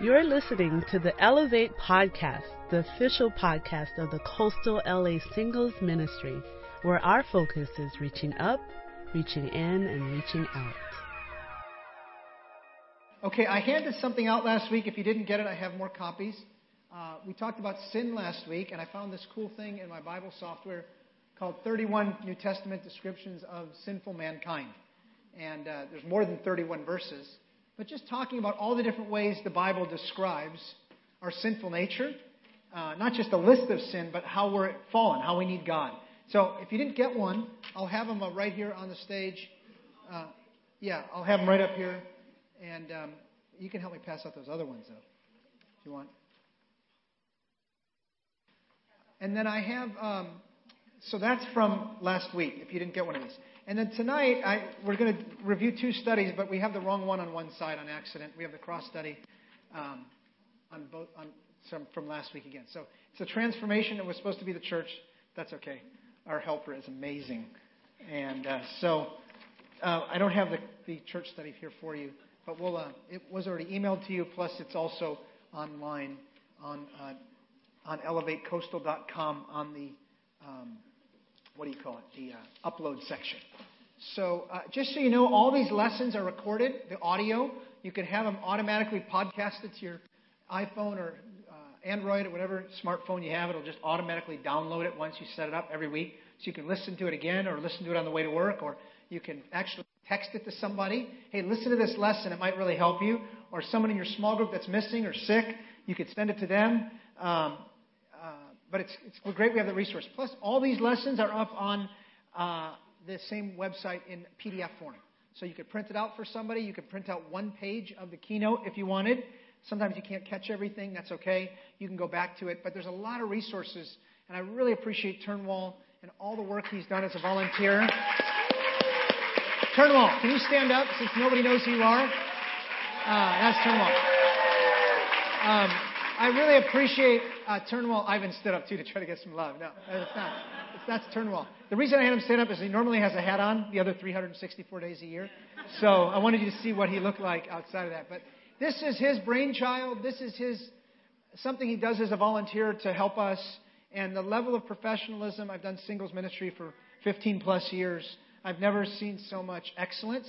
You're listening to the Elevate Podcast, the official podcast of the Coastal LA Singles Ministry, where our focus is reaching up, reaching in, and reaching out. Okay, I handed something out last week. If you didn't get it, I have more copies. Uh, we talked about sin last week, and I found this cool thing in my Bible software called 31 New Testament Descriptions of Sinful Mankind. And uh, there's more than 31 verses but just talking about all the different ways the Bible describes our sinful nature. Uh, not just a list of sin, but how we're fallen, how we need God. So if you didn't get one, I'll have them uh, right here on the stage. Uh, yeah, I'll have them right up here. And um, you can help me pass out those other ones, though, if you want. And then I have, um, so that's from last week, if you didn't get one of these. And then tonight, I, we're going to review two studies, but we have the wrong one on one side on accident. We have the cross study um, on both on from last week again. So it's a transformation. It was supposed to be the church. That's okay. Our helper is amazing, and uh, so uh, I don't have the, the church study here for you, but we'll. Uh, it was already emailed to you. Plus, it's also online on uh, on elevatecoastal.com on the um, what do you call it, the uh, upload section. So uh, just so you know, all these lessons are recorded, the audio. You can have them automatically podcasted to your iPhone or uh, Android or whatever smartphone you have. It'll just automatically download it once you set it up every week. So you can listen to it again or listen to it on the way to work or you can actually text it to somebody. Hey, listen to this lesson. It might really help you. Or someone in your small group that's missing or sick, you could send it to them. Um, but it's, it's great we have the resource. Plus, all these lessons are up on uh, the same website in PDF form. So you could print it out for somebody. You could print out one page of the keynote if you wanted. Sometimes you can't catch everything. That's okay. You can go back to it. But there's a lot of resources, and I really appreciate Turnwall and all the work he's done as a volunteer. Turnwall, can you stand up since nobody knows who you are? Uh, that's Turnwall. Um, I really appreciate uh, Turnwall. Ivan stood up too to try to get some love. No, it's not. It's, that's Turnwell. The reason I had him stand up is he normally has a hat on the other 364 days a year. So I wanted you to see what he looked like outside of that. But this is his brainchild. This is his something he does as a volunteer to help us. And the level of professionalism. I've done singles ministry for 15 plus years. I've never seen so much excellence,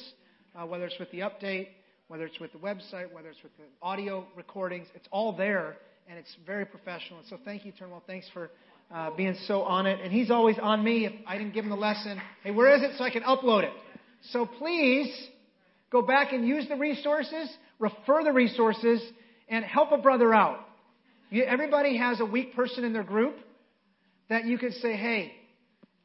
uh, whether it's with the update whether it's with the website, whether it's with the audio recordings. It's all there, and it's very professional. And so thank you, Turnwell. Thanks for uh, being so on it. And he's always on me if I didn't give him the lesson. Hey, where is it so I can upload it? So please go back and use the resources, refer the resources, and help a brother out. You, everybody has a weak person in their group that you could say, hey,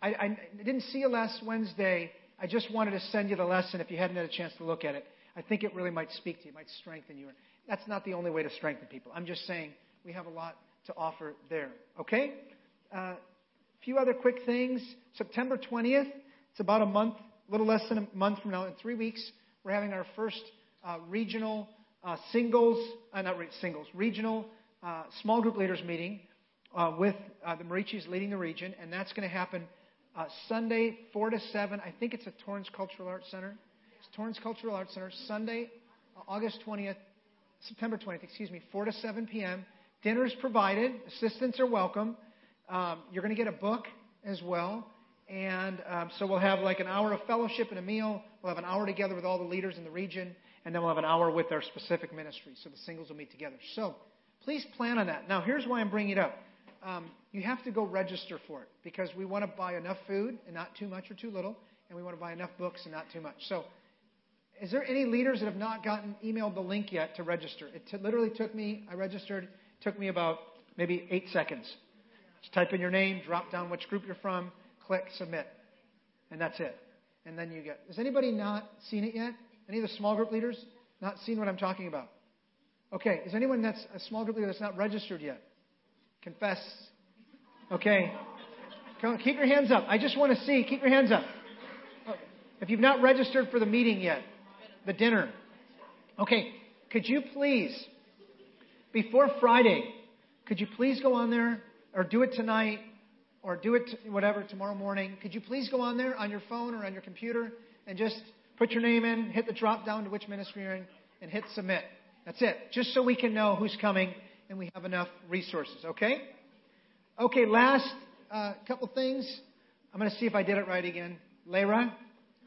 I, I didn't see you last Wednesday. I just wanted to send you the lesson if you hadn't had a chance to look at it. I think it really might speak to you, might strengthen you. That's not the only way to strengthen people. I'm just saying we have a lot to offer there. Okay? A uh, few other quick things. September 20th, it's about a month, a little less than a month from now, in three weeks, we're having our first uh, regional uh, singles, uh, not re- singles, regional uh, small group leaders meeting uh, with the Marichis leading the region, and that's going to happen Sunday, 4 to 7. I think it's at Torrance Cultural Arts Center. Torrance Cultural Arts Center, Sunday, August 20th, September 20th, excuse me, 4 to 7 p.m. Dinner is provided. Assistants are welcome. Um, you're going to get a book as well. And um, so we'll have like an hour of fellowship and a meal. We'll have an hour together with all the leaders in the region. And then we'll have an hour with our specific ministry. So the singles will meet together. So please plan on that. Now, here's why I'm bringing it up. Um, you have to go register for it because we want to buy enough food and not too much or too little. And we want to buy enough books and not too much. So is there any leaders that have not gotten emailed the link yet to register? It t- literally took me, I registered, took me about maybe eight seconds. Just type in your name, drop down which group you're from, click submit. And that's it. And then you get. Has anybody not seen it yet? Any of the small group leaders not seen what I'm talking about? Okay. Is anyone that's a small group leader that's not registered yet? Confess. Okay. Come keep your hands up. I just want to see. Keep your hands up. Oh, if you've not registered for the meeting yet, the dinner. Okay, could you please, before Friday, could you please go on there or do it tonight or do it whatever tomorrow morning? Could you please go on there on your phone or on your computer and just put your name in, hit the drop down to which ministry you're in, and hit submit? That's it. Just so we can know who's coming and we have enough resources, okay? Okay, last uh, couple things. I'm going to see if I did it right again. Layra,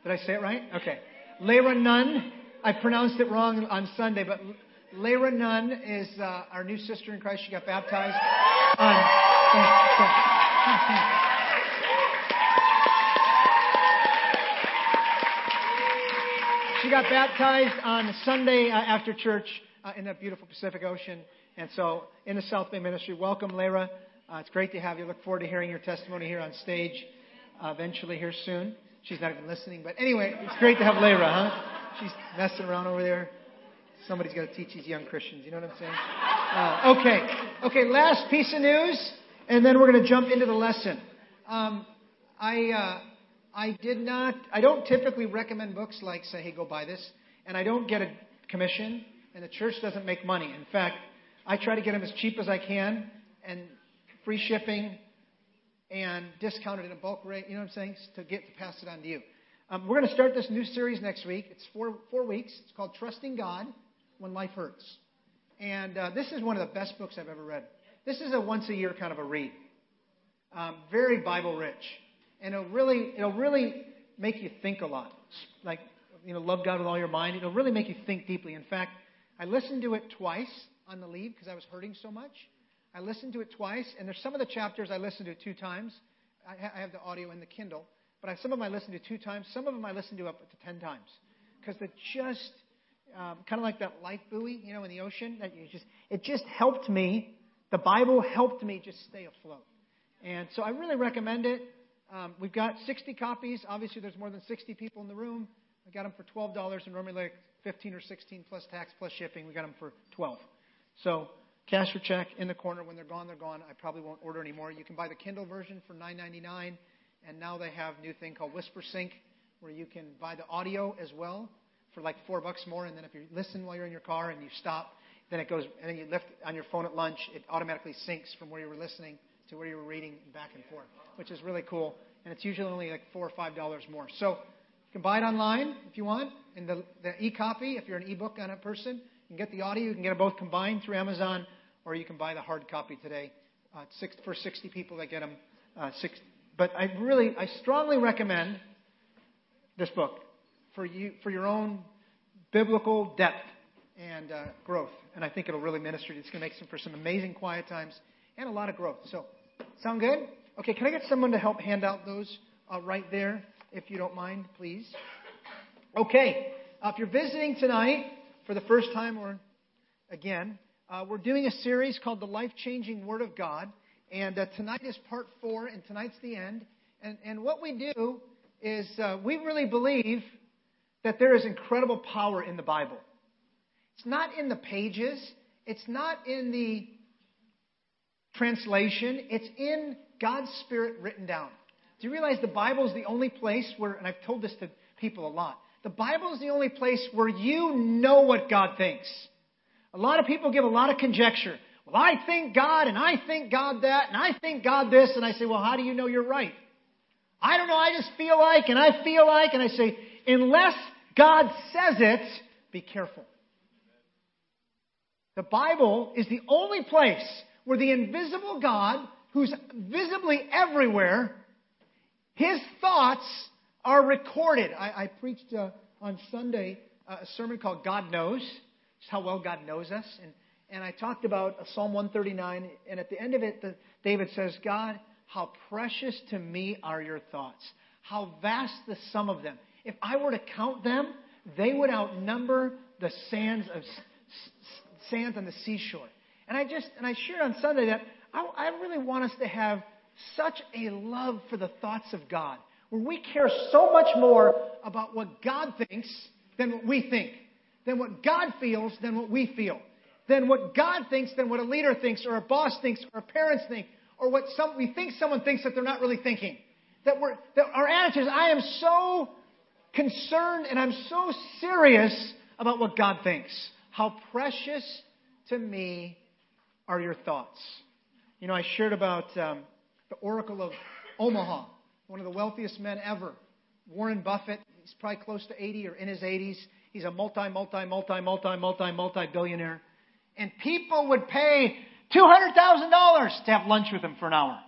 did I say it right? Okay. Layra Nunn. I pronounced it wrong on Sunday, but Layra Nunn is uh, our new sister in Christ. She got baptized on. She got baptized on Sunday uh, after church uh, in that beautiful Pacific Ocean. And so, in the South Bay Ministry, welcome, Layra. Uh, it's great to have you. Look forward to hearing your testimony here on stage uh, eventually here soon. She's not even listening, but anyway, it's great to have Layra, huh? She's messing around over there. Somebody's got to teach these young Christians. You know what I'm saying? Uh, okay. Okay, last piece of news, and then we're going to jump into the lesson. Um, I, uh, I did not, I don't typically recommend books like, say, hey, go buy this. And I don't get a commission, and the church doesn't make money. In fact, I try to get them as cheap as I can, and free shipping, and discounted in a bulk rate, you know what I'm saying, to get to pass it on to you. Um, we're going to start this new series next week. It's four, four weeks. It's called Trusting God When Life Hurts. And uh, this is one of the best books I've ever read. This is a once a year kind of a read. Um, very Bible rich and it'll really it'll really make you think a lot. Like you know, love God with all your mind. It'll really make you think deeply. In fact, I listened to it twice on the leave because I was hurting so much. I listened to it twice, and there's some of the chapters I listened to two times. I, ha- I have the audio in the Kindle, but I, some of them I listened to two times. Some of them I listened to up to ten times because it just um, kind of like that life buoy, you know, in the ocean. That you just it just helped me. The Bible helped me just stay afloat, and so I really recommend it. Um, we've got 60 copies. Obviously, there's more than 60 people in the room. We got them for $12 and normally like 15 or 16 plus tax plus shipping. We got them for 12. So cash or check in the corner. When they're gone, they're gone. I probably won't order anymore. You can buy the Kindle version for $9.99, and now they have a new thing called Whisper Sync, where you can buy the audio as well for like four bucks more. And then if you listen while you're in your car and you stop, then it goes, and then you lift on your phone at lunch, it automatically syncs from where you were listening to where you were reading back and forth, which is really cool. And it's usually only like four or five dollars more. So you can buy it online if you want. In the, the e-copy, if you're an e-book kind of person, you can get the audio. You can get it both combined through Amazon, or you can buy the hard copy today. Uh, six, for 60 people that get them. Uh, six, but I really, I strongly recommend this book for you for your own biblical depth and uh, growth. And I think it'll really minister. It's going to make some for some amazing quiet times and a lot of growth. So Sound good? Okay, can I get someone to help hand out those uh, right there, if you don't mind, please? Okay, uh, if you're visiting tonight for the first time or again, uh, we're doing a series called The Life Changing Word of God. And uh, tonight is part four, and tonight's the end. And, and what we do is uh, we really believe that there is incredible power in the Bible. It's not in the pages, it's not in the translation, it's in God's Spirit written down. Do you realize the Bible is the only place where, and I've told this to people a lot, the Bible is the only place where you know what God thinks. A lot of people give a lot of conjecture. Well, I think God, and I think God that, and I think God this, and I say, well, how do you know you're right? I don't know, I just feel like, and I feel like, and I say, unless God says it, be careful. The Bible is the only place where the invisible God, who's visibly everywhere, his thoughts are recorded. I, I preached uh, on Sunday uh, a sermon called God Knows, how well God knows us. And, and I talked about Psalm 139, and at the end of it, the, David says, God, how precious to me are your thoughts. How vast the sum of them. If I were to count them, they would outnumber the sands of sands on the seashore. And I just, and I shared on Sunday that I, I really want us to have such a love for the thoughts of God, where we care so much more about what God thinks than what we think, than what God feels than what we feel, than what God thinks than what a leader thinks, or a boss thinks, or parents think, or what some, we think someone thinks that they're not really thinking. That, we're, that our attitude is, I am so concerned and I'm so serious about what God thinks. How precious to me are your thoughts? You know, I shared about um, the Oracle of Omaha, one of the wealthiest men ever. Warren Buffett, he's probably close to 80 or in his 80s. He's a multi, multi, multi, multi, multi, multi billionaire. And people would pay $200,000 to have lunch with him for an hour.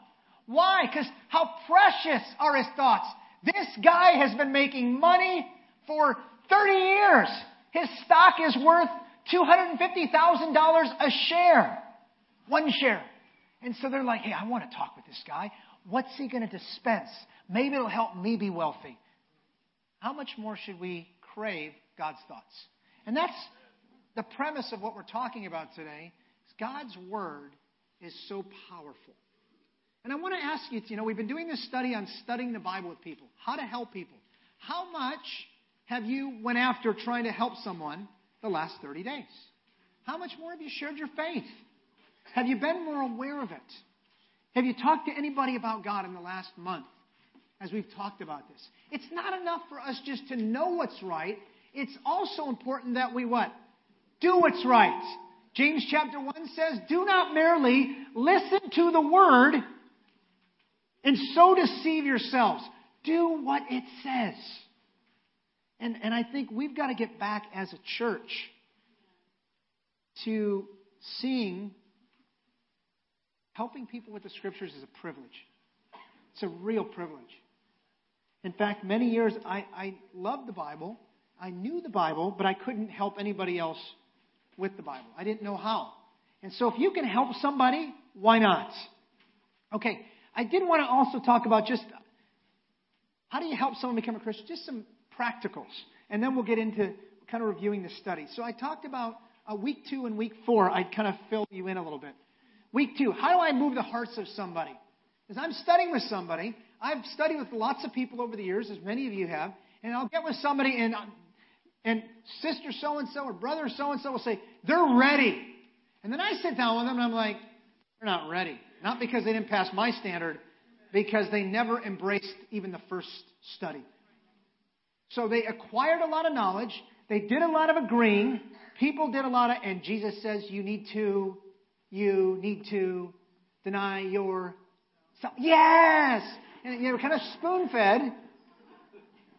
Why? Because how precious are his thoughts. This guy has been making money for 30 years. His stock is worth $250,000 a share. One share. And so they're like, hey, I want to talk with this guy. What's he going to dispense? Maybe it'll help me be wealthy. How much more should we crave God's thoughts? And that's the premise of what we're talking about today. God's word is so powerful. And I want to ask you, you know, we've been doing this study on studying the Bible with people, how to help people. How much have you went after trying to help someone the last 30 days? How much more have you shared your faith? Have you been more aware of it? Have you talked to anybody about God in the last month as we've talked about this? It's not enough for us just to know what's right. It's also important that we what? Do what's right. James chapter 1 says, Do not merely listen to the word and so deceive yourselves. Do what it says. And, and I think we've got to get back as a church to seeing helping people with the scriptures is a privilege. It's a real privilege. In fact, many years I, I loved the Bible. I knew the Bible, but I couldn't help anybody else with the Bible. I didn't know how. And so if you can help somebody, why not? Okay, I did want to also talk about just how do you help someone become a Christian? Just some practicals. And then we'll get into kind of reviewing the study. So I talked about uh, week two and week four. I'd kind of fill you in a little bit. Week two, how do I move the hearts of somebody? As I'm studying with somebody, I've studied with lots of people over the years, as many of you have, and I'll get with somebody and and sister so and so or brother so and so will say, they're ready. And then I sit down with them and I'm like, they're not ready. Not because they didn't pass my standard, because they never embraced even the first study. So they acquired a lot of knowledge. They did a lot of agreeing. People did a lot of, and Jesus says, you need to, you need to deny your, yes! And you know, kind of spoon fed,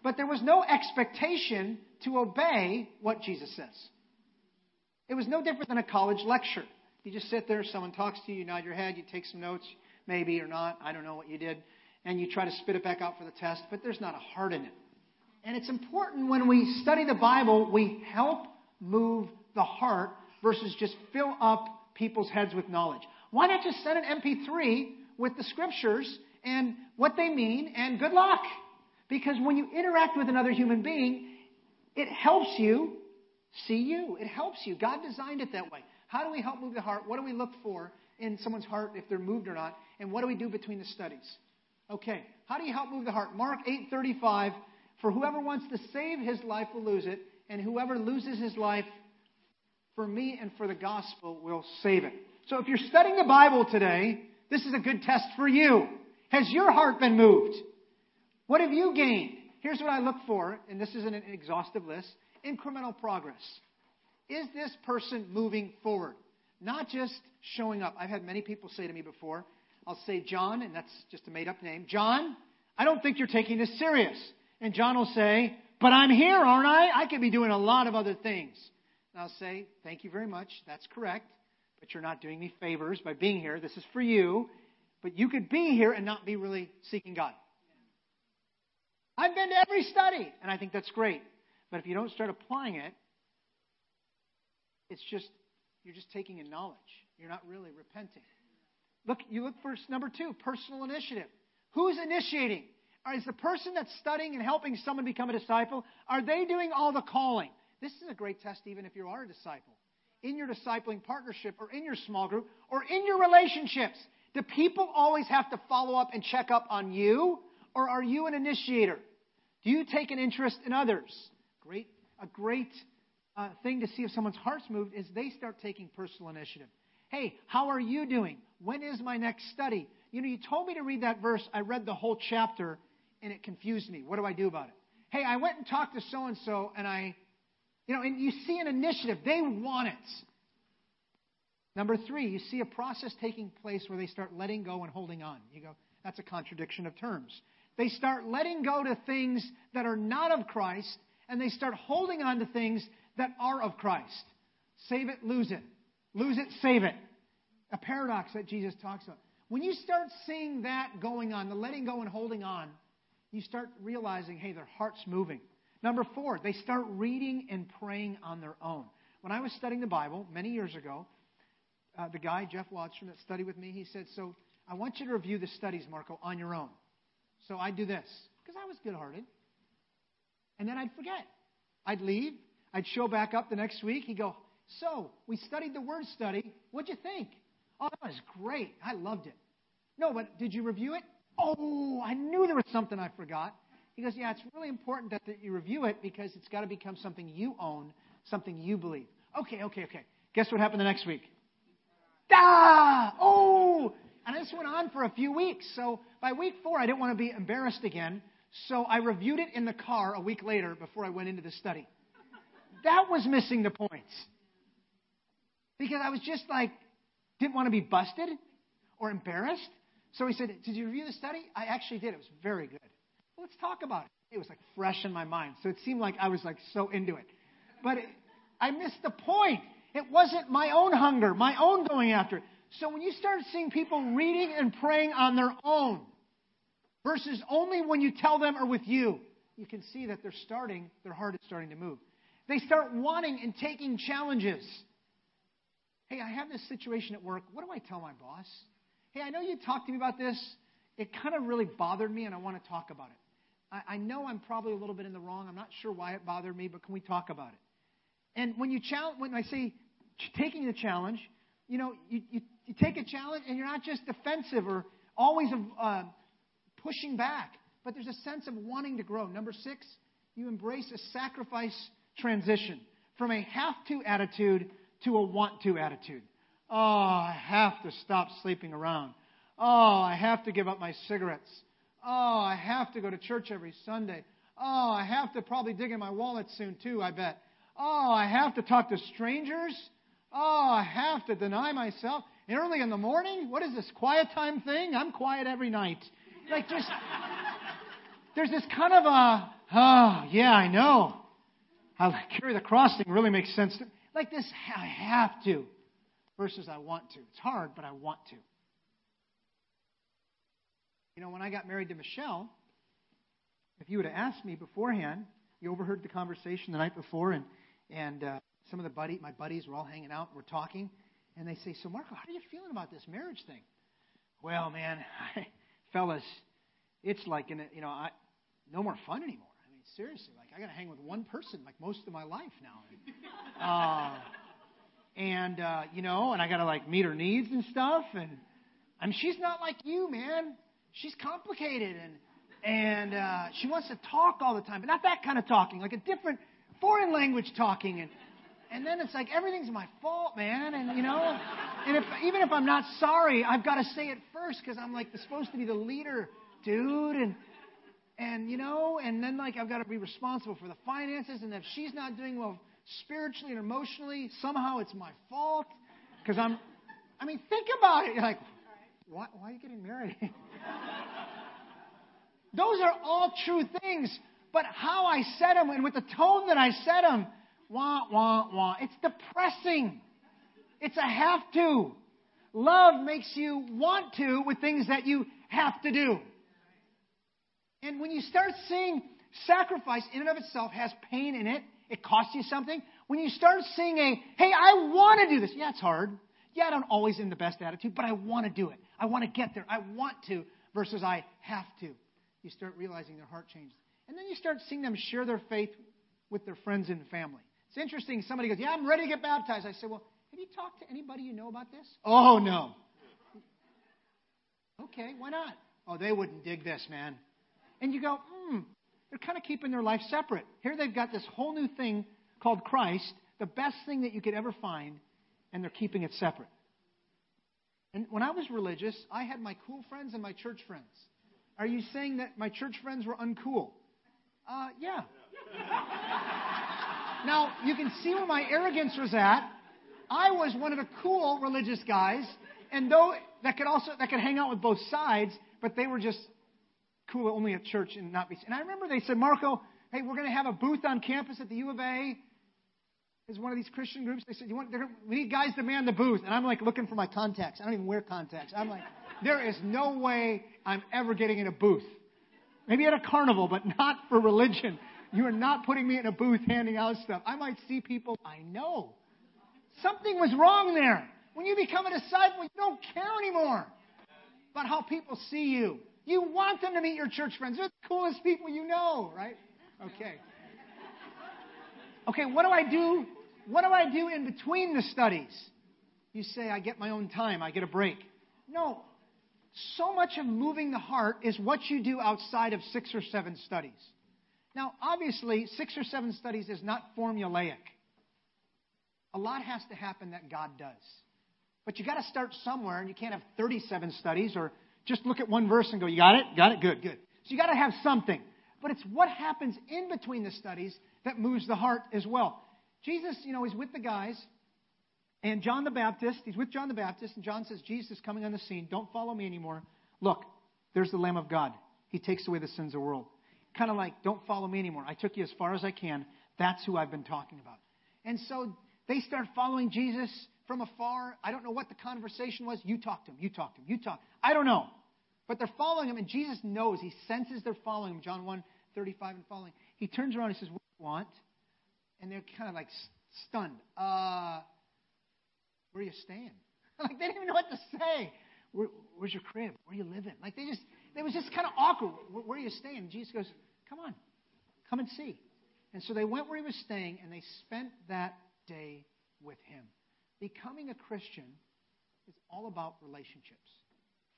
but there was no expectation to obey what Jesus says. It was no different than a college lecture. You just sit there, someone talks to you, you nod your head, you take some notes, maybe or not, I don't know what you did, and you try to spit it back out for the test, but there's not a heart in it. And it's important when we study the Bible, we help move the heart versus just fill up people's heads with knowledge. Why not just send an MP3 with the scriptures and what they mean and good luck? Because when you interact with another human being, it helps you see you. It helps you. God designed it that way. How do we help move the heart? What do we look for in someone's heart if they're moved or not? And what do we do between the studies? Okay. How do you help move the heart? Mark 8:35 For whoever wants to save his life will lose it, and whoever loses his life for me and for the gospel will save it. So if you're studying the Bible today, this is a good test for you. Has your heart been moved? What have you gained? Here's what I look for, and this isn't an exhaustive list incremental progress. Is this person moving forward? Not just showing up. I've had many people say to me before, I'll say, John, and that's just a made up name. John, I don't think you're taking this serious. And John will say, But I'm here, aren't I? I could be doing a lot of other things. And I'll say, Thank you very much. That's correct. But you're not doing me favors by being here. This is for you. But you could be here and not be really seeking God. I've been to every study, and I think that's great. But if you don't start applying it, it's just you're just taking in knowledge. You're not really repenting. Look, you look for number two, personal initiative. Who's initiating? Is the person that's studying and helping someone become a disciple, are they doing all the calling? This is a great test even if you are a disciple. In your discipling partnership or in your small group or in your relationships, do people always have to follow up and check up on you? Or are you an initiator? Do you take an interest in others? Great, a great uh, thing to see if someone's heart's moved is they start taking personal initiative. Hey, how are you doing? When is my next study? You know, you told me to read that verse. I read the whole chapter and it confused me. What do I do about it? Hey, I went and talked to so and so and I, you know, and you see an initiative. They want it. Number three, you see a process taking place where they start letting go and holding on. You go, that's a contradiction of terms. They start letting go to things that are not of Christ and they start holding on to things that are of Christ. Save it, lose it. Lose it, save it. A paradox that Jesus talks about. When you start seeing that going on, the letting go and holding on, you start realizing, hey, their heart's moving. Number four, they start reading and praying on their own. When I was studying the Bible many years ago, uh, the guy, Jeff Wadstrom, that studied with me, he said, So I want you to review the studies, Marco, on your own. So I'd do this, because I was good hearted. And then I'd forget. I'd leave. I'd show back up the next week. He'd go, So, we studied the word study. What'd you think? Oh, that was great. I loved it. No, but did you review it? Oh, I knew there was something I forgot. He goes, Yeah, it's really important that, that you review it because it's got to become something you own, something you believe. Okay, okay, okay. Guess what happened the next week? Ah! Oh! And this went on for a few weeks. So by week four, I didn't want to be embarrassed again. So I reviewed it in the car a week later before I went into the study. That was missing the points. Because I was just like, didn't want to be busted or embarrassed. So he said, Did you review the study? I actually did. It was very good. Well, let's talk about it. It was like fresh in my mind. So it seemed like I was like so into it. But it, I missed the point. It wasn't my own hunger, my own going after it. So when you start seeing people reading and praying on their own versus only when you tell them or with you, you can see that they're starting, their heart is starting to move. They start wanting and taking challenges. Hey, I have this situation at work. What do I tell my boss? Hey, I know you talked to me about this. It kind of really bothered me, and I want to talk about it. I, I know I'm probably a little bit in the wrong. I'm not sure why it bothered me, but can we talk about it? And when you challenge, when I say taking the challenge, you know, you, you, you take a challenge and you're not just defensive or always uh, pushing back, but there's a sense of wanting to grow. Number six, you embrace a sacrifice transition from a have to attitude to a want to attitude. Oh, I have to stop sleeping around. Oh, I have to give up my cigarettes. Oh, I have to go to church every Sunday. Oh, I have to probably dig in my wallet soon, too, I bet. Oh, I have to talk to strangers. Oh, I have to deny myself. And early in the morning, what is this quiet time thing? I'm quiet every night. Like just there's this kind of a oh yeah, I know. How carry the cross thing really makes sense. To, like this, I have to, versus I want to. It's hard, but I want to. You know, when I got married to Michelle, if you would have asked me beforehand, you overheard the conversation the night before, and and uh, some of the buddy, my buddies were all hanging out, we're talking, and they say, "So, Marco, how are you feeling about this marriage thing?" Well, man, I, fellas, it's like in a, you know, I, no more fun anymore. I mean, seriously, like I got to hang with one person like most of my life now. uh, and uh, you know, and I got to like meet her needs and stuff. And I mean, she's not like you, man. She's complicated and and uh, she wants to talk all the time, but not that kind of talking, like a different foreign language talking. And and then it's like everything's my fault, man. And you know, and if even if I'm not sorry, I've got to say it first because I'm like supposed to be the leader, dude. And and you know, and then like I've got to be responsible for the finances. And if she's not doing well spiritually and emotionally, somehow it's my fault because I'm. I mean, think about it. You're like, why, why are you getting married? Those are all true things, but how I said them and with the tone that I said them Wah, wah, wah. It's depressing. It's a have to. Love makes you want to with things that you have to do. And when you start seeing sacrifice in and of itself has pain in it, it costs you something. When you start seeing a, hey, I want to do this. Yeah, it's hard. Yeah, I don't always in the best attitude, but I want to do it. I want to get there. I want to versus I have to. You start realizing their heart changes. And then you start seeing them share their faith with their friends and family. It's interesting. Somebody goes, Yeah, I'm ready to get baptized. I say, Well, have you talked to anybody you know about this? Oh, no. Okay, why not? Oh, they wouldn't dig this, man. And you go, Hmm, they're kind of keeping their life separate. Here they've got this whole new thing called Christ, the best thing that you could ever find, and they're keeping it separate. And when I was religious, I had my cool friends and my church friends. Are you saying that my church friends were uncool? Uh, yeah. Now, you can see where my arrogance was at. I was one of the cool religious guys, and though that could also that could hang out with both sides, but they were just cool only at church and not be. And I remember they said, Marco, hey, we're going to have a booth on campus at the U of A. Is one of these Christian groups. They said, you want, we need guys to man the booth. And I'm like looking for my contacts. I don't even wear contacts. I'm like, there is no way I'm ever getting in a booth. Maybe at a carnival, but not for religion. You are not putting me in a booth handing out stuff. I might see people I know. Something was wrong there. When you become a disciple, you don't care anymore about how people see you. You want them to meet your church friends. They're the coolest people you know, right? Okay. Okay, what do I do? What do I do in between the studies? You say, I get my own time, I get a break. No. So much of moving the heart is what you do outside of six or seven studies. Now, obviously, six or seven studies is not formulaic. A lot has to happen that God does. But you got to start somewhere, and you can't have 37 studies or just look at one verse and go, You got it? Got it? Good, good. So you got to have something. But it's what happens in between the studies that moves the heart as well. Jesus, you know, is with the guys, and John the Baptist, he's with John the Baptist, and John says, Jesus is coming on the scene. Don't follow me anymore. Look, there's the Lamb of God. He takes away the sins of the world. Kind of like, don't follow me anymore. I took you as far as I can. That's who I've been talking about. And so they start following Jesus from afar. I don't know what the conversation was. You talk to him. You talk to him. You talk. I don't know. But they're following him, and Jesus knows. He senses they're following him. John 1, 35 and following. He turns around and says, What do you want? And they're kind of like stunned. Uh, where are you staying? like they didn't even know what to say. Where, where's your crib? Where are you living? Like they just, it was just kind of awkward. Where, are you staying? Jesus goes, Come on, come and see. And so they went where he was staying, and they spent that day with him. Becoming a Christian is all about relationships.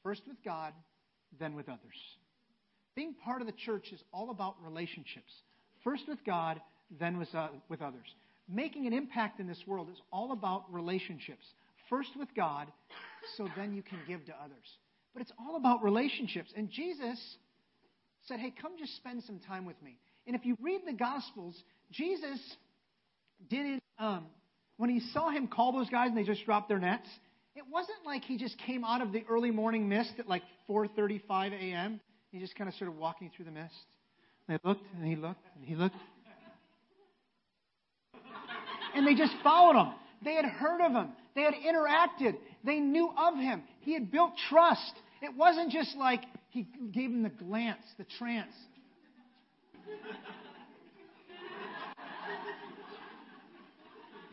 First with God, then with others. Being part of the church is all about relationships. First with God, then with, uh, with others. Making an impact in this world is all about relationships. First with God, so then you can give to others. But it's all about relationships. And Jesus said, Hey, come just spend some time with me. And if you read the Gospels, Jesus didn't, um, when he saw him call those guys and they just dropped their nets, it wasn't like he just came out of the early morning mist at like 4:35 a.m. He just kind of started walking through the mist. They looked and he looked and he looked. And they just followed him. They had heard of him. They had interacted. They knew of him. He had built trust. It wasn't just like he gave him the glance, the trance.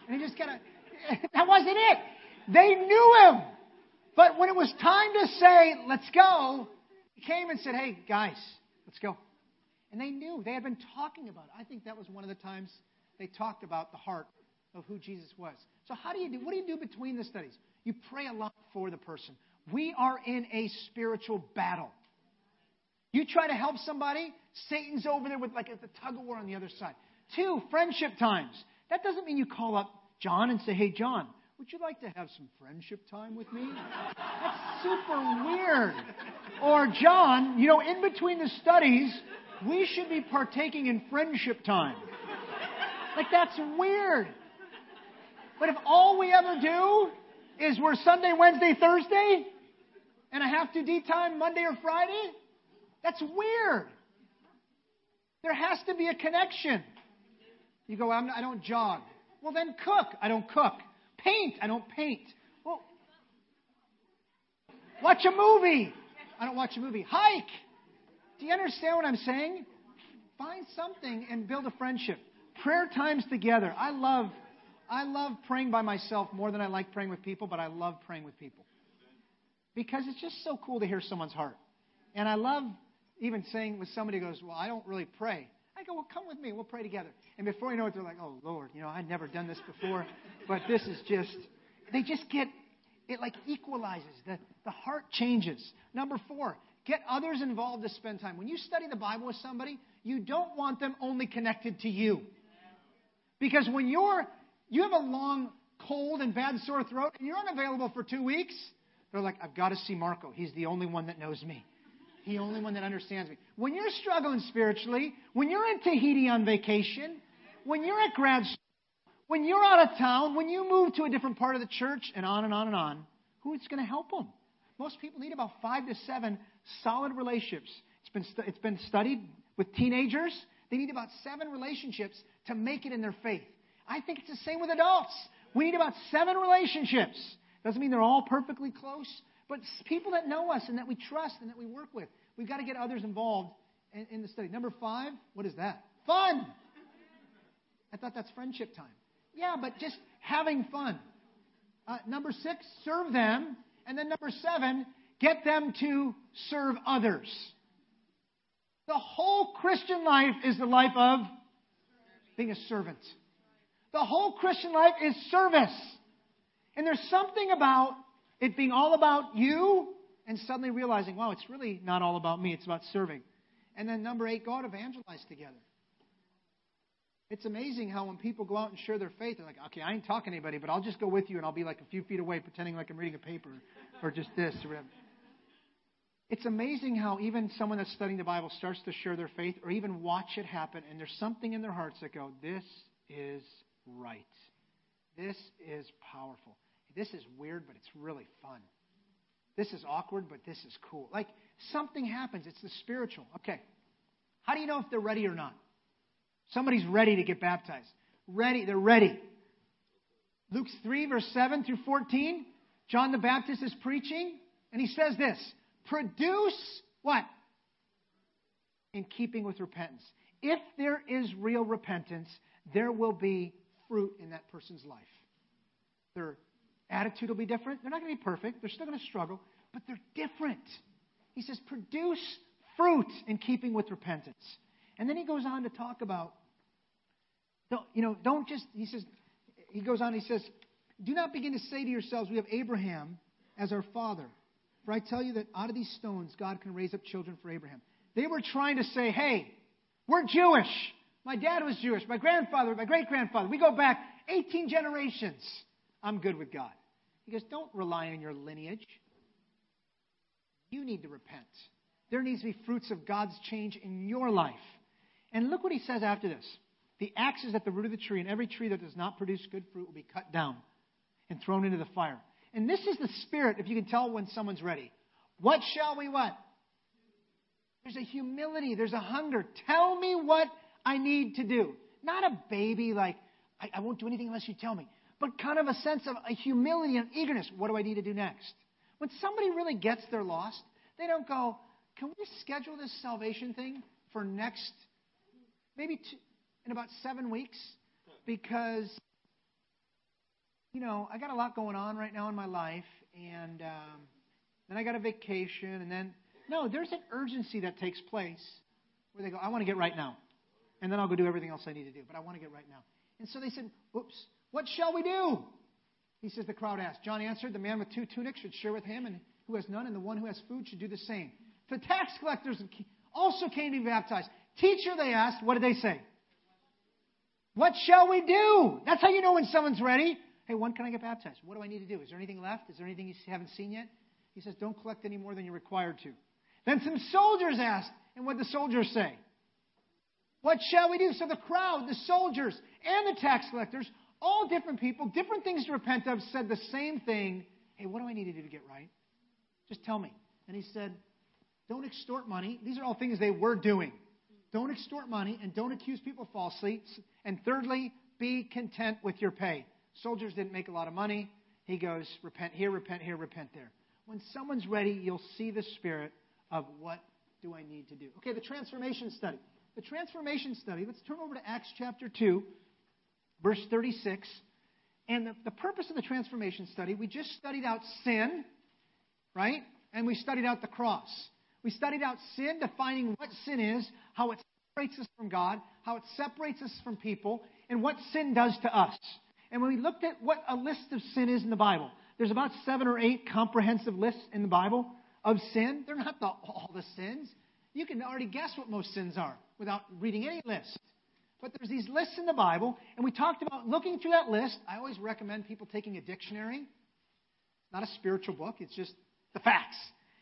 And he just kind of, that wasn't it. They knew him. But when it was time to say, let's go, he came and said, hey, guys, let's go. And they knew. They had been talking about it. I think that was one of the times they talked about the heart of who Jesus was. So, how do you do? What do you do between the studies? You pray a lot for the person. We are in a spiritual battle. You try to help somebody, Satan's over there with like a tug of war on the other side. Two, friendship times. That doesn't mean you call up John and say, Hey, John, would you like to have some friendship time with me? That's super weird. Or, John, you know, in between the studies, we should be partaking in friendship time. Like, that's weird. But if all we ever do is we're Sunday, Wednesday, Thursday, and I have to D time Monday or Friday, that's weird. There has to be a connection. You go, I'm, I don't jog. Well, then cook. I don't cook. Paint. I don't paint. Well, watch a movie. I don't watch a movie. Hike. Do you understand what I'm saying? Find something and build a friendship. Prayer times together. I love, I love praying by myself more than I like praying with people, but I love praying with people because it's just so cool to hear someone's heart. And I love even saying with somebody goes, "Well, I don't really pray." I go, "Well, come with me. We'll pray together." And before you know it, they're like, "Oh Lord, you know, I'd never done this before." But this is just, they just get, it like equalizes. The, the heart changes. Number four, get others involved to spend time. When you study the Bible with somebody, you don't want them only connected to you. Because when you're, you have a long cold and bad sore throat and you're unavailable for two weeks, they're like, I've got to see Marco. He's the only one that knows me. The only one that understands me. When you're struggling spiritually, when you're in Tahiti on vacation, when you're at grad school, when you're out of town, when you move to a different part of the church, and on and on and on, who's going to help them? Most people need about five to seven solid relationships. It's been, stu- it's been studied with teenagers They need about seven relationships to make it in their faith. I think it's the same with adults. We need about seven relationships. Doesn't mean they're all perfectly close, but people that know us and that we trust and that we work with. We've got to get others involved in, in the study. Number five, what is that? Fun. I thought that's friendship time. Yeah, but just having fun. Uh, number six, serve them. And then number seven, get them to serve others. The whole Christian life is the life of being a servant. The whole Christian life is service. And there's something about it being all about you and suddenly realizing, wow, it's really not all about me, it's about serving. And then number eight, go out evangelize together. It's amazing how when people go out and share their faith, they're like, okay, I ain't talking to anybody, but I'll just go with you and I'll be like a few feet away pretending like I'm reading a paper or just this or whatever. It's amazing how even someone that's studying the Bible starts to share their faith or even watch it happen, and there's something in their hearts that go, this is right. This is powerful. This is weird, but it's really fun. This is awkward, but this is cool. Like something happens. It's the spiritual. Okay. How do you know if they're ready or not? Somebody's ready to get baptized. Ready. They're ready. Luke 3, verse 7 through 14. John the Baptist is preaching, and he says this Produce what? In keeping with repentance. If there is real repentance, there will be fruit in that person's life. Their attitude will be different. They're not going to be perfect. They're still going to struggle, but they're different. He says, produce fruit in keeping with repentance. And then he goes on to talk about, don't, you know, don't just, he says, he goes on, he says, do not begin to say to yourselves, we have Abraham as our father. For I tell you that out of these stones, God can raise up children for Abraham. They were trying to say, hey, we're Jewish. My dad was Jewish. My grandfather, my great grandfather. We go back 18 generations. I'm good with God. He goes, don't rely on your lineage. You need to repent. There needs to be fruits of God's change in your life. And look what he says after this. The axe is at the root of the tree, and every tree that does not produce good fruit will be cut down and thrown into the fire. And this is the spirit, if you can tell when someone's ready. What shall we what? There's a humility, there's a hunger. Tell me what I need to do. Not a baby like, I, I won't do anything unless you tell me, but kind of a sense of a humility and eagerness. What do I need to do next? When somebody really gets their lost, they don't go, can we schedule this salvation thing for next maybe two, in about seven weeks because, you know, I got a lot going on right now in my life, and um, then I got a vacation, and then, no, there's an urgency that takes place where they go, I want to get right now. And then I'll go do everything else I need to do, but I want to get right now. And so they said, Oops, what shall we do? He says, the crowd asked. John answered, The man with two tunics should share with him, and who has none, and the one who has food should do the same. The tax collectors also came to be baptized. Teacher, they asked, what did they say? What shall we do? That's how you know when someone's ready. Hey, when can I get baptized? What do I need to do? Is there anything left? Is there anything you haven't seen yet? He says, Don't collect any more than you're required to. Then some soldiers asked, and what did the soldiers say? What shall we do? So the crowd, the soldiers, and the tax collectors, all different people, different things to repent of, said the same thing. Hey, what do I need to do to get right? Just tell me. And he said, Don't extort money. These are all things they were doing. Don't extort money and don't accuse people falsely. And thirdly, be content with your pay. Soldiers didn't make a lot of money. He goes, repent here, repent here, repent there. When someone's ready, you'll see the spirit of what do I need to do. Okay, the transformation study. The transformation study, let's turn over to Acts chapter 2, verse 36. And the, the purpose of the transformation study, we just studied out sin, right? And we studied out the cross. We studied out sin, defining what sin is, how it separates us from God, how it separates us from people, and what sin does to us. And when we looked at what a list of sin is in the Bible, there's about seven or eight comprehensive lists in the Bible of sin. They're not the, all the sins. You can already guess what most sins are without reading any list. But there's these lists in the Bible, and we talked about looking through that list. I always recommend people taking a dictionary. It's not a spiritual book, it's just the facts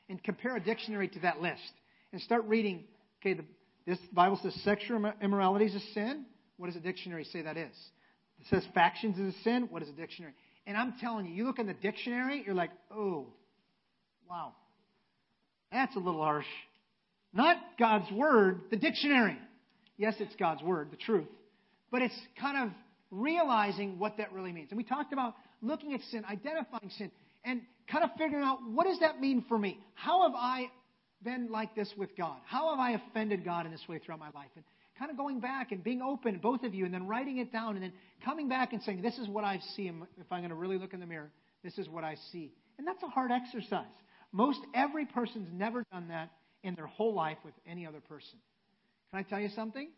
and compare a dictionary to that list and start reading. Okay, the, this Bible says sexual immorality is a sin. What does a dictionary say that is? It says factions is a sin. What is a dictionary? And I'm telling you, you look in the dictionary, you're like, oh, wow, that's a little harsh. Not God's word, the dictionary. Yes, it's God's word, the truth, but it's kind of realizing what that really means. And we talked about looking at sin, identifying sin, and kind of figuring out what does that mean for me? How have I been like this with God? How have I offended God in this way throughout my life? And kind of going back and being open, both of you, and then writing it down, and then coming back and saying, This is what I see. If I'm going to really look in the mirror, this is what I see. And that's a hard exercise. Most every person's never done that in their whole life with any other person. Can I tell you something?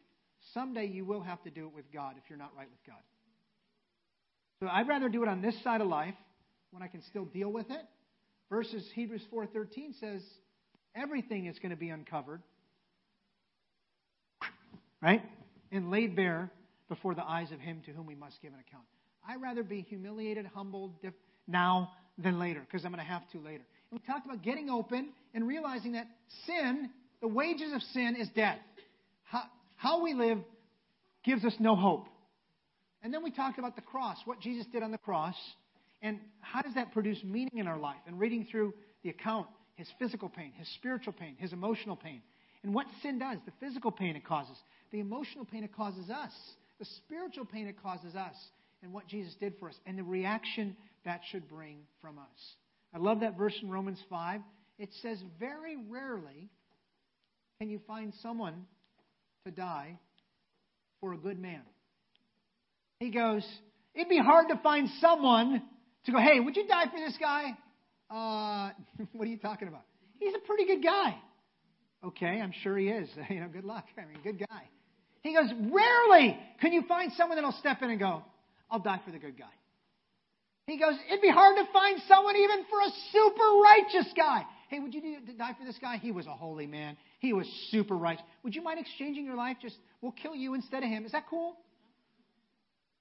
Someday you will have to do it with God if you're not right with God. So I'd rather do it on this side of life when I can still deal with it versus Hebrews 4:13 says everything is going to be uncovered. Right? And laid bare before the eyes of him to whom we must give an account. I'd rather be humiliated, humbled now than later because I'm going to have to later. And we talked about getting open and realizing that sin, the wages of sin is death. How, how we live gives us no hope. And then we talked about the cross, what Jesus did on the cross, and how does that produce meaning in our life? And reading through the account, his physical pain, his spiritual pain, his emotional pain, and what sin does, the physical pain it causes, the emotional pain it causes us, the spiritual pain it causes us, and what Jesus did for us, and the reaction that should bring from us. I love that verse in Romans 5. It says, Very rarely can you find someone to die for a good man. He goes, It'd be hard to find someone to go, Hey, would you die for this guy? Uh, what are you talking about? He's a pretty good guy. Okay, I'm sure he is. You know, good luck. I mean, good guy. He goes, Rarely can you find someone that'll step in and go, I'll die for the good guy. He goes, It'd be hard to find someone even for a super righteous guy. Hey, would you die for this guy? He was a holy man. He was super righteous. Would you mind exchanging your life? Just, we'll kill you instead of him. Is that cool?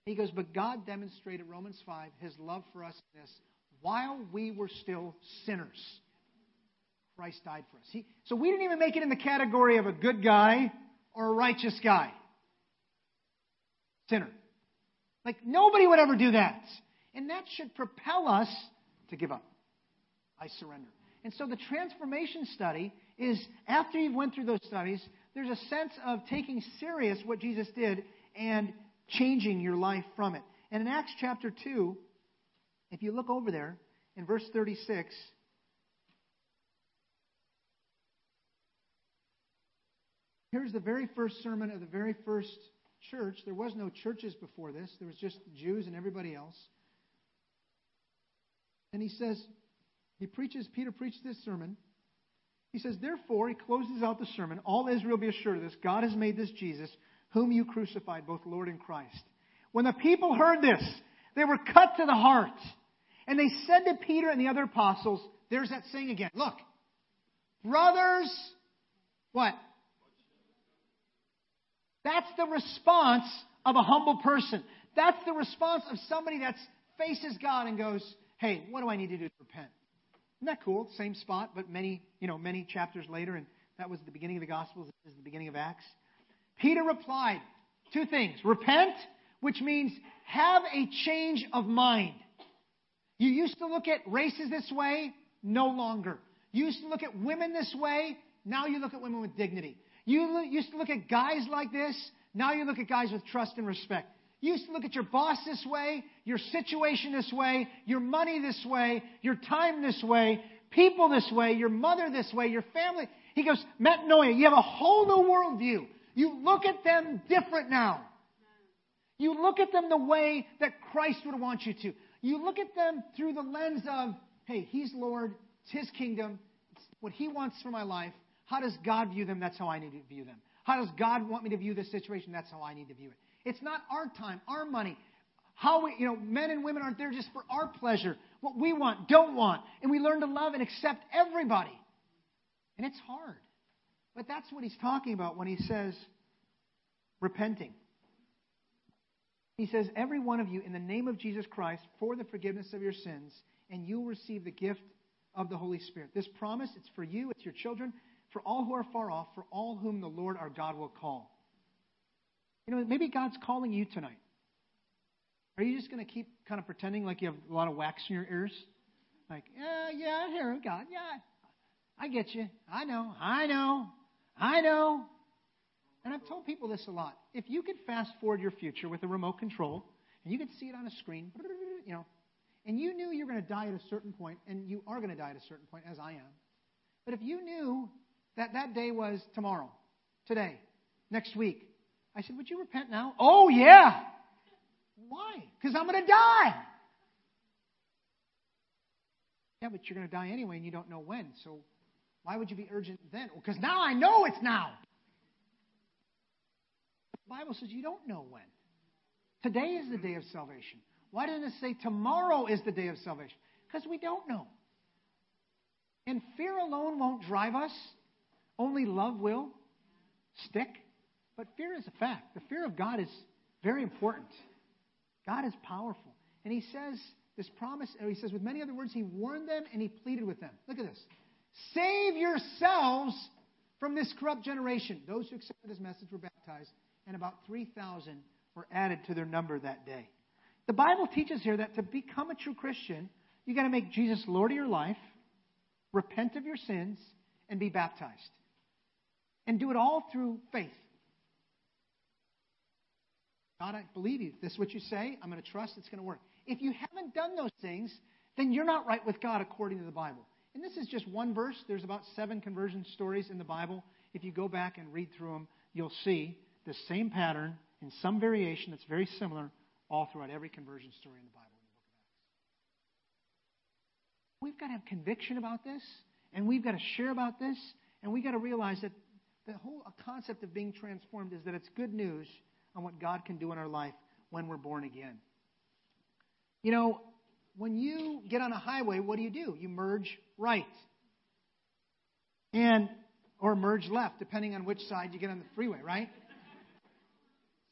He goes, But God demonstrated, Romans 5, his love for us in this. While we were still sinners, Christ died for us. He, so we didn't even make it in the category of a good guy or a righteous guy. Sinner. Like, nobody would ever do that. And that should propel us to give up. I surrender. And so the transformation study is after you've went through those studies, there's a sense of taking serious what Jesus did and changing your life from it. And in Acts chapter 2, if you look over there in verse 36, here's the very first sermon of the very first church. There was no churches before this. There was just Jews and everybody else. And he says, he preaches, Peter preached this sermon. He says, Therefore, he closes out the sermon, all Israel be assured of this God has made this Jesus, whom you crucified, both Lord and Christ. When the people heard this, they were cut to the heart. And they said to Peter and the other apostles, there's that saying again. Look, brothers, what? That's the response of a humble person. That's the response of somebody that faces God and goes, hey, what do I need to do to repent? Isn't that cool? Same spot, but many, you know, many chapters later, and that was the beginning of the Gospels. This is the beginning of Acts. Peter replied, two things. Repent, which means have a change of mind. You used to look at races this way, no longer. You used to look at women this way, now you look at women with dignity. You used to look at guys like this, now you look at guys with trust and respect. You used to look at your boss this way, your situation this way, your money this way, your time this way, people this way, your mother this way, your family. He goes, metanoia, you have a whole new worldview. You look at them different now. You look at them the way that Christ would want you to. You look at them through the lens of, hey, He's Lord, it's His kingdom, it's what He wants for my life. How does God view them? That's how I need to view them. How does God want me to view this situation? That's how I need to view it. It's not our time, our money. How we, you know, men and women aren't there just for our pleasure. What we want, don't want. And we learn to love and accept everybody. And it's hard. But that's what he's talking about when he says repenting. He says, Every one of you, in the name of Jesus Christ, for the forgiveness of your sins, and you'll receive the gift of the Holy Spirit. This promise, it's for you, it's your children, for all who are far off, for all whom the Lord our God will call. You know, maybe God's calling you tonight. Are you just going to keep kind of pretending like you have a lot of wax in your ears? Like, yeah, yeah, I hear God. Yeah, I get you. I know. I know. I know. And I've told people this a lot. If you could fast forward your future with a remote control, and you could see it on a screen, you know, and you knew you were going to die at a certain point, and you are going to die at a certain point, as I am. But if you knew that that day was tomorrow, today, next week, I said, Would you repent now? Oh, yeah. Why? Because I'm going to die. Yeah, but you're going to die anyway, and you don't know when. So why would you be urgent then? Because now I know it's now. The Bible says you don't know when. Today is the day of salvation. Why doesn't it say tomorrow is the day of salvation? Because we don't know. And fear alone won't drive us, only love will stick. But fear is a fact. The fear of God is very important. God is powerful. And He says this promise, or He says, with many other words, He warned them and He pleaded with them. Look at this. Save yourselves from this corrupt generation. Those who accepted His message were baptized, and about 3,000 were added to their number that day. The Bible teaches here that to become a true Christian, you got to make Jesus Lord of your life, repent of your sins, and be baptized. And do it all through faith. God, I believe you. This is what you say. I'm going to trust it's going to work. If you haven't done those things, then you're not right with God according to the Bible. And this is just one verse. There's about seven conversion stories in the Bible. If you go back and read through them, you'll see the same pattern in some variation that's very similar all throughout every conversion story in the Bible. We've got to have conviction about this, and we've got to share about this, and we've got to realize that the whole concept of being transformed is that it's good news on what God can do in our life when we're born again. You know, when you get on a highway, what do you do? You merge right. And or merge left, depending on which side you get on the freeway, right?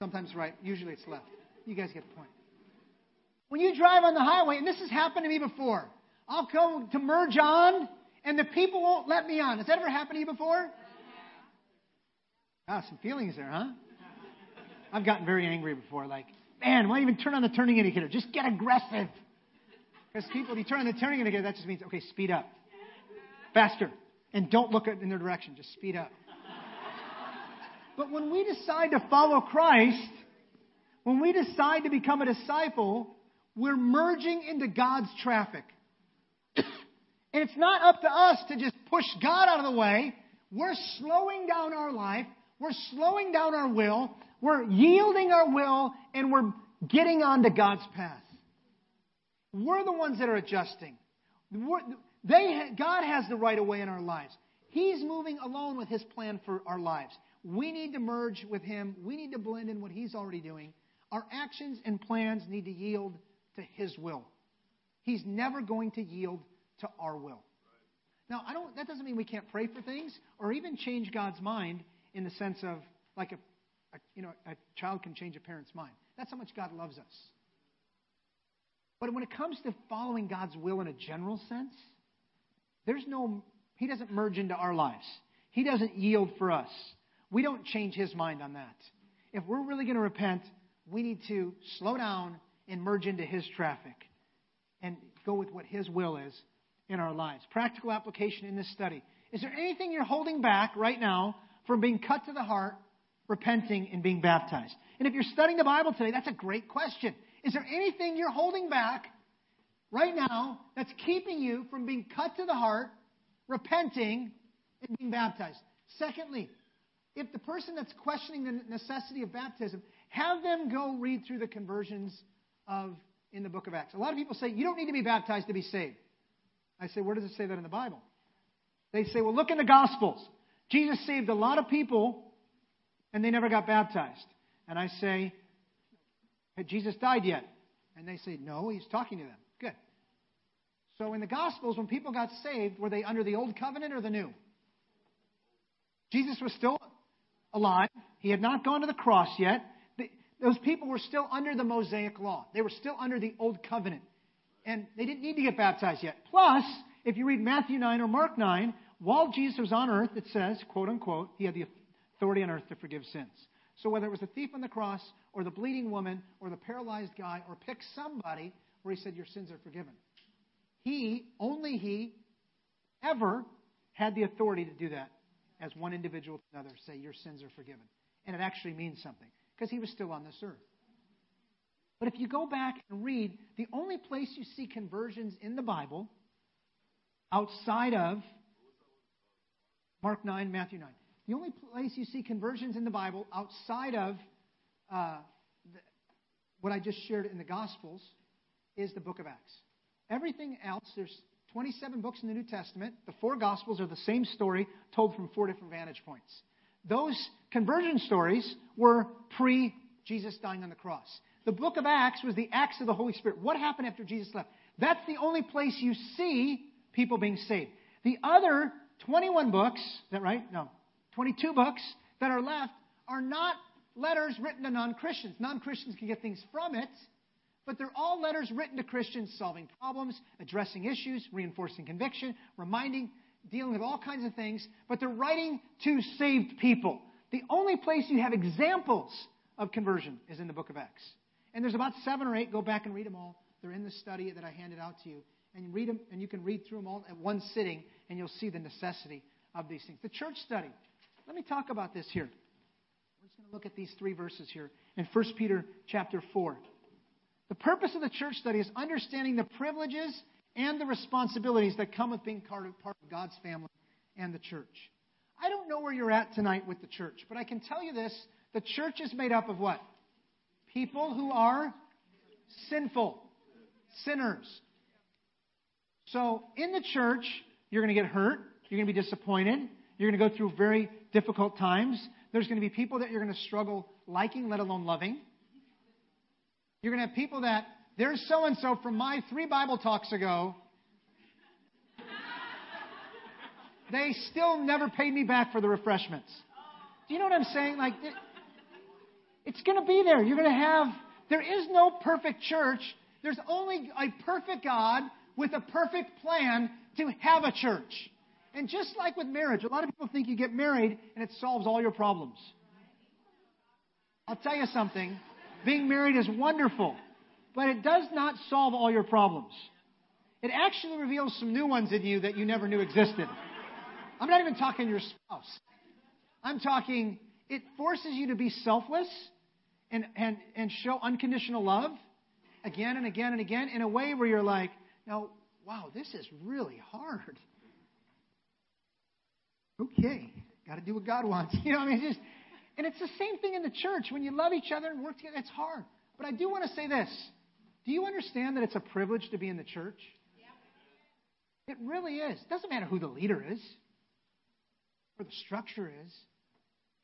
Sometimes right, usually it's left. You guys get the point. When you drive on the highway, and this has happened to me before, I'll go to merge on, and the people won't let me on. Has that ever happened to you before? Ah, some feelings there, huh? I've gotten very angry before, like, man, why even turn on the turning indicator? Just get aggressive. Because people, if you turn on the turning indicator, that just means, okay, speed up. Faster. And don't look in their direction, just speed up. But when we decide to follow Christ, when we decide to become a disciple, we're merging into God's traffic. and it's not up to us to just push God out of the way. We're slowing down our life. We're slowing down our will. We're yielding our will and we're getting onto God's path. We're the ones that are adjusting. They, God has the right of way in our lives. He's moving alone with His plan for our lives. We need to merge with Him. We need to blend in what He's already doing. Our actions and plans need to yield to His will. He's never going to yield to our will. Now, I don't, that doesn't mean we can't pray for things or even change God's mind in the sense of like a you know a child can change a parent's mind. That's how much God loves us. But when it comes to following God's will in a general sense, there's no He doesn't merge into our lives. He doesn't yield for us. We don't change His mind on that. If we're really going to repent, we need to slow down and merge into His traffic and go with what His will is in our lives. Practical application in this study. Is there anything you're holding back right now from being cut to the heart, repenting, and being baptized? And if you're studying the Bible today, that's a great question. Is there anything you're holding back right now that's keeping you from being cut to the heart, repenting, and being baptized? Secondly, if the person that's questioning the necessity of baptism, have them go read through the conversions of in the book of Acts. A lot of people say you don't need to be baptized to be saved. I say, where does it say that in the Bible? They say, well, look in the Gospels. Jesus saved a lot of people, and they never got baptized. And I say, had Jesus died yet? And they say, no, he's talking to them. Good. So in the Gospels, when people got saved, were they under the old covenant or the new? Jesus was still alive. He had not gone to the cross yet. those people were still under the Mosaic law. They were still under the old covenant. And they didn't need to get baptized yet. Plus, if you read Matthew 9 or Mark 9, while Jesus was on earth, it says, quote unquote, he had the authority on earth to forgive sins. So whether it was the thief on the cross or the bleeding woman or the paralyzed guy or pick somebody where he said, Your sins are forgiven. He, only he, ever had the authority to do that as one individual to another, say, Your sins are forgiven. and it actually means something because he was still on this earth. But if you go back and read, the only place you see conversions in the Bible outside of Mark 9, Matthew 9, the only place you see conversions in the Bible outside of uh, the, what I just shared in the Gospels is the book of Acts. Everything else, there's 27 books in the New Testament. The four Gospels are the same story told from four different vantage points. Those conversion stories were pre Jesus dying on the cross. The book of Acts was the acts of the Holy Spirit. What happened after Jesus left? That's the only place you see people being saved. The other 21 books, is that right? No. 22 books that are left are not letters written to non Christians. Non Christians can get things from it, but they're all letters written to Christians solving problems, addressing issues, reinforcing conviction, reminding, dealing with all kinds of things, but they're writing to saved people. The only place you have examples of conversion is in the book of Acts. And there's about seven or eight. Go back and read them all. They're in the study that I handed out to you. And you read them, and you can read through them all at one sitting, and you'll see the necessity of these things. The church study. Let me talk about this here. We're just going to look at these three verses here in 1 Peter chapter 4. The purpose of the church study is understanding the privileges and the responsibilities that come with being part of, part of God's family and the church. I don't know where you're at tonight with the church, but I can tell you this the church is made up of what? People who are sinful, sinners. So in the church, you're going to get hurt, you're going to be disappointed, you're going to go through very difficult times. There's going to be people that you're going to struggle liking, let alone loving. You're going to have people that, there's so and so from my three Bible talks ago. They still never paid me back for the refreshments. Do you know what I'm saying? Like, it's going to be there. You're going to have, there is no perfect church. There's only a perfect God with a perfect plan to have a church. And just like with marriage, a lot of people think you get married and it solves all your problems. I'll tell you something. Being married is wonderful, but it does not solve all your problems. It actually reveals some new ones in you that you never knew existed. I'm not even talking your spouse. I'm talking, it forces you to be selfless and, and, and show unconditional love again and again and again in a way where you're like, no, wow, this is really hard. Okay, got to do what God wants. You know, what I mean, just, and it's the same thing in the church. When you love each other and work together, it's hard. But I do want to say this. Do you understand that it's a privilege to be in the church? Yeah. It really is. It doesn't matter who the leader is or the structure is.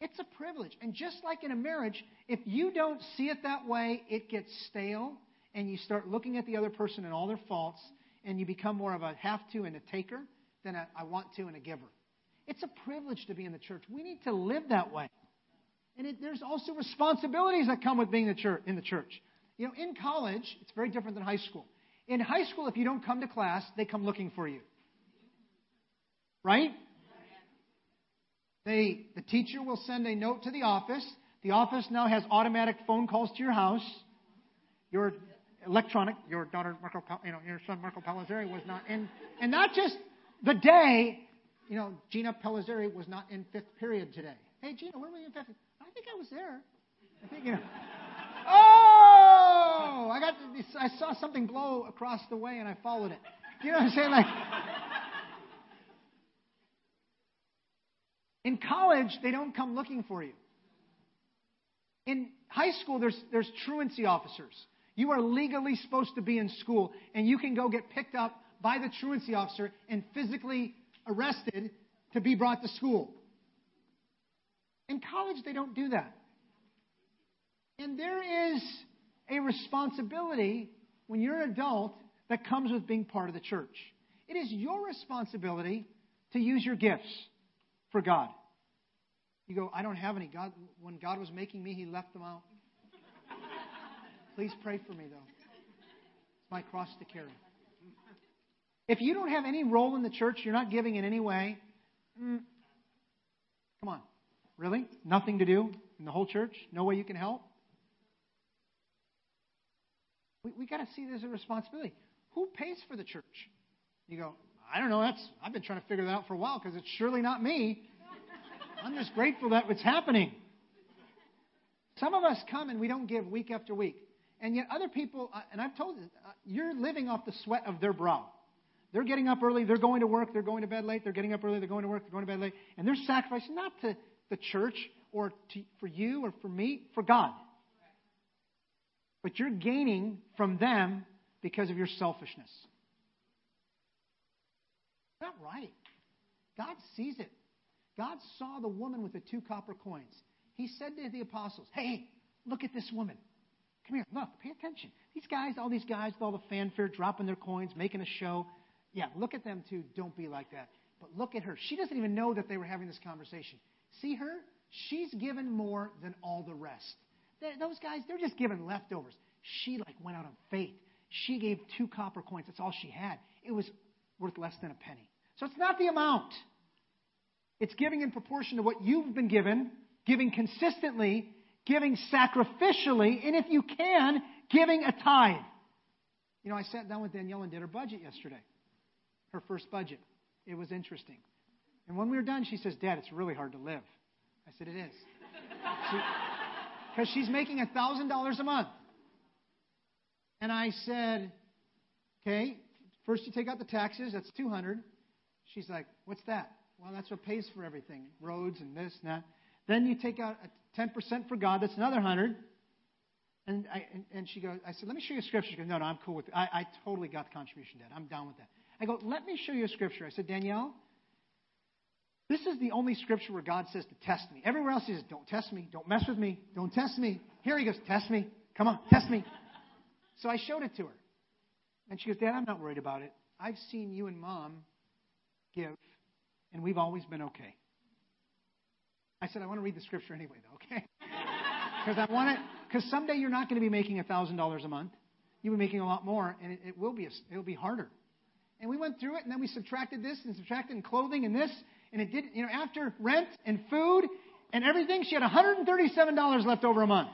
It's a privilege. And just like in a marriage, if you don't see it that way, it gets stale, and you start looking at the other person and all their faults, and you become more of a have to and a taker than a I want to and a giver. It's a privilege to be in the church. We need to live that way. And it, there's also responsibilities that come with being the church, in the church. You know, in college, it's very different than high school. In high school, if you don't come to class, they come looking for you. Right? They, the teacher will send a note to the office. The office now has automatic phone calls to your house. Your electronic, your daughter, Marco, you know, your son Marco Palazzari was not in, and not just the day, you know, Gina Palazzari was not in fifth period today. Hey, Gina, where were you in fifth? I think I was there. I think, you know. Oh, I got, I saw something blow across the way and I followed it. You know what I'm saying? Like, In college, they don't come looking for you. In high school, there's, there's truancy officers. You are legally supposed to be in school, and you can go get picked up by the truancy officer and physically arrested to be brought to school. In college, they don't do that. And there is a responsibility when you're an adult that comes with being part of the church. It is your responsibility to use your gifts for God. You go, I don't have any. God, when God was making me, He left them out. Please pray for me, though. It's my cross to carry. If you don't have any role in the church, you're not giving in any way. Mm, come on. Really? Nothing to do in the whole church? No way you can help? We, we got to see this as a responsibility. Who pays for the church? You go, I don't know. That's I've been trying to figure that out for a while because it's surely not me. I'm just grateful that it's happening. Some of us come and we don't give week after week. And yet other people, uh, and I've told you, uh, you're living off the sweat of their brow. They're getting up early, they're going to work, they're going to bed late, they're getting up early, they're going to work, they're going to bed late, and they're sacrificing not to the church or to, for you or for me, for God. But you're gaining from them because of your selfishness. Not right. God sees it. God saw the woman with the two copper coins. He said to the apostles, Hey, look at this woman. Come here, look, pay attention. These guys, all these guys with all the fanfare, dropping their coins, making a show. Yeah, look at them too. Don't be like that. But look at her. She doesn't even know that they were having this conversation. See her? She's given more than all the rest. Those guys, they're just giving leftovers. She like went out on faith. She gave two copper coins. That's all she had. It was worth less than a penny. So it's not the amount. It's giving in proportion to what you've been given, giving consistently, giving sacrificially, and if you can, giving a tithe. You know, I sat down with Danielle and did her budget yesterday, her first budget. It was interesting. And when we were done, she says, Dad, it's really hard to live. I said, It is. Because she, she's making $1,000 a month. And I said, Okay, first you take out the taxes, that's 200 She's like, What's that? Well, that's what pays for everything roads and this and that. Then you take out a 10% for God, that's another 100 and, I, and, she goes, I said, let me show you a scripture. She goes, no, no, I'm cool with it. I, I totally got the contribution, Dad. I'm down with that. I go, let me show you a scripture. I said, Danielle, this is the only scripture where God says to test me. Everywhere else he says, don't test me. Don't mess with me. Don't test me. Here he goes, test me. Come on, test me. So I showed it to her. And she goes, Dad, I'm not worried about it. I've seen you and Mom give, and we've always been okay. I said, I want to read the scripture anyway, though, okay? Because I want it, because someday you're not going to be making $1,000 a month. You'll be making a lot more, and it, it will be, a, it'll be harder. And we went through it, and then we subtracted this and subtracted clothing and this, and it didn't, you know, after rent and food and everything, she had $137 left over a month.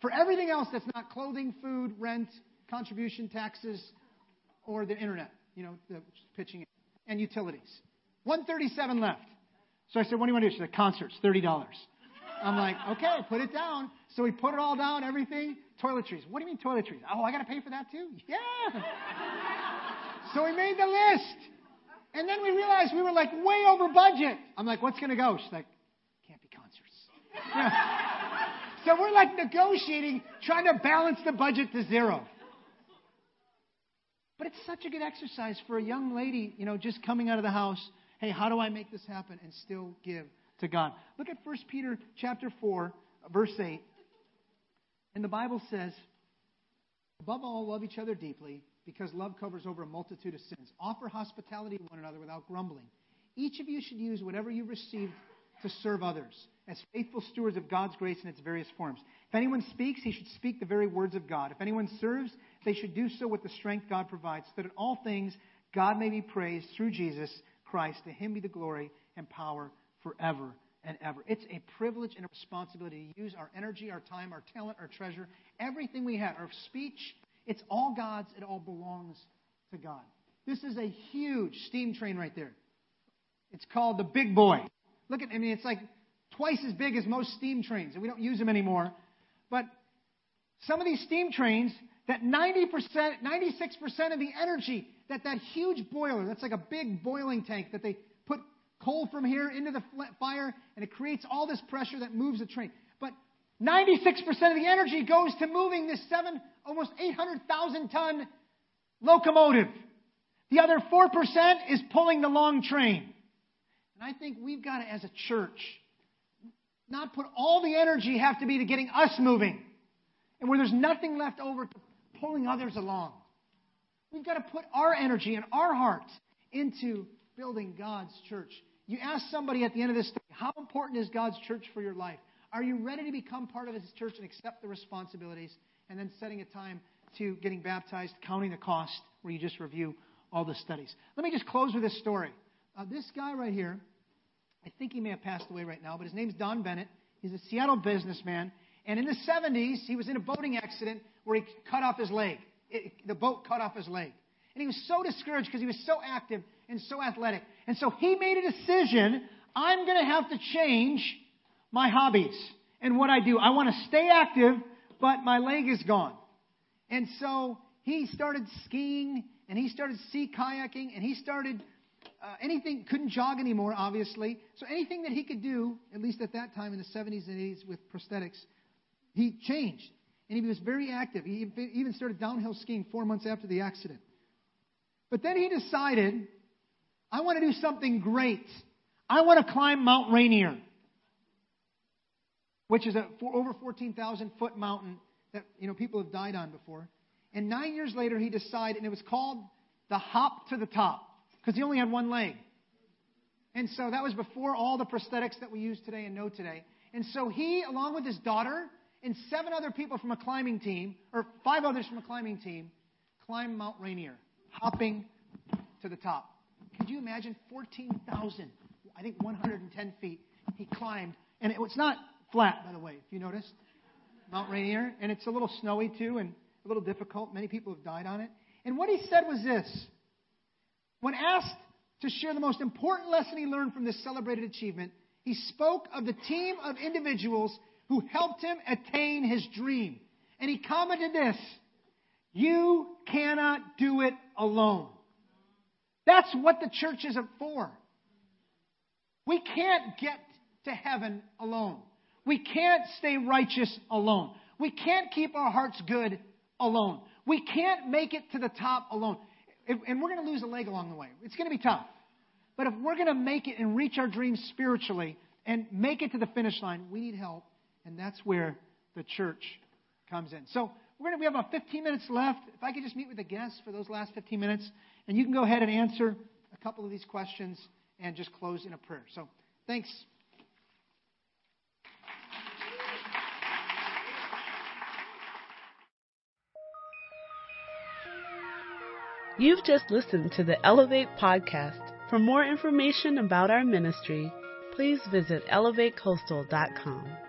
For everything else that's not clothing, food, rent, contribution, taxes, or the internet, you know, the pitching and utilities. 137 left. So I said, what do you want to do? She said, concerts, $30. I'm like, okay, put it down. So we put it all down, everything. Toiletries. What do you mean toiletries? Oh, I got to pay for that too? Yeah. So we made the list. And then we realized we were like way over budget. I'm like, what's going to go? She's like, can't be concerts. So we're like negotiating, trying to balance the budget to zero. But it's such a good exercise for a young lady, you know, just coming out of the house. Hey, how do I make this happen and still give to God? Look at 1 Peter chapter 4, verse 8. And the Bible says, above all, love each other deeply, because love covers over a multitude of sins. Offer hospitality to one another without grumbling. Each of you should use whatever you received to serve others as faithful stewards of God's grace in its various forms. If anyone speaks, he should speak the very words of God. If anyone serves, they should do so with the strength God provides, so that in all things God may be praised through Jesus Christ. To him be the glory and power forever and ever. It's a privilege and a responsibility to use our energy, our time, our talent, our treasure, everything we have, our speech. It's all God's. It all belongs to God. This is a huge steam train right there. It's called the Big Boy. Look at, I mean, it's like twice as big as most steam trains, and we don't use them anymore. But some of these steam trains, that 90%, 96% of the energy that that huge boiler, that's like a big boiling tank that they put coal from here into the fire, and it creates all this pressure that moves the train. But 96% of the energy goes to moving this seven, almost 800,000 ton locomotive. The other 4% is pulling the long train. And I think we've got to, as a church, not put all the energy have to be to getting us moving. And where there's nothing left over to pulling others along. We've got to put our energy and our hearts into building God's church. You ask somebody at the end of this how important is God's church for your life? Are you ready to become part of His church and accept the responsibilities and then setting a time to getting baptized, counting the cost, where you just review all the studies? Let me just close with this story. Uh, this guy right here, I think he may have passed away right now, but his name's Don Bennett. He's a Seattle businessman. And in the 70s, he was in a boating accident where he cut off his leg. It, the boat cut off his leg. And he was so discouraged because he was so active and so athletic. And so he made a decision I'm going to have to change my hobbies. And what I do, I want to stay active, but my leg is gone. And so he started skiing and he started sea kayaking and he started uh, anything, couldn't jog anymore, obviously. So anything that he could do, at least at that time in the 70s and 80s with prosthetics, he changed. And he was very active. He even started downhill skiing four months after the accident. But then he decided, I want to do something great. I want to climb Mount Rainier, which is a over 14,000 foot mountain that you know people have died on before. And nine years later, he decided, and it was called the Hop to the Top because he only had one leg. And so that was before all the prosthetics that we use today and know today. And so he, along with his daughter and seven other people from a climbing team, or five others from a climbing team, climbed Mount Rainier, hopping to the top. Could you imagine 14,000, I think 110 feet, he climbed. And it was not flat, by the way, if you noticed. Mount Rainier. And it's a little snowy, too, and a little difficult. Many people have died on it. And what he said was this when asked to share the most important lesson he learned from this celebrated achievement, he spoke of the team of individuals who helped him attain his dream. And he commented this You cannot do it alone. That's what the church is for. We can't get to heaven alone. We can't stay righteous alone. We can't keep our hearts good alone. We can't make it to the top alone and we're going to lose a leg along the way. It's going to be tough. But if we're going to make it and reach our dreams spiritually and make it to the finish line, we need help. And that's where the church comes in. So we're going to, we have about 15 minutes left. If I could just meet with the guests for those last 15 minutes, and you can go ahead and answer a couple of these questions and just close in a prayer. So thanks. You've just listened to the Elevate podcast. For more information about our ministry, please visit elevatecoastal.com.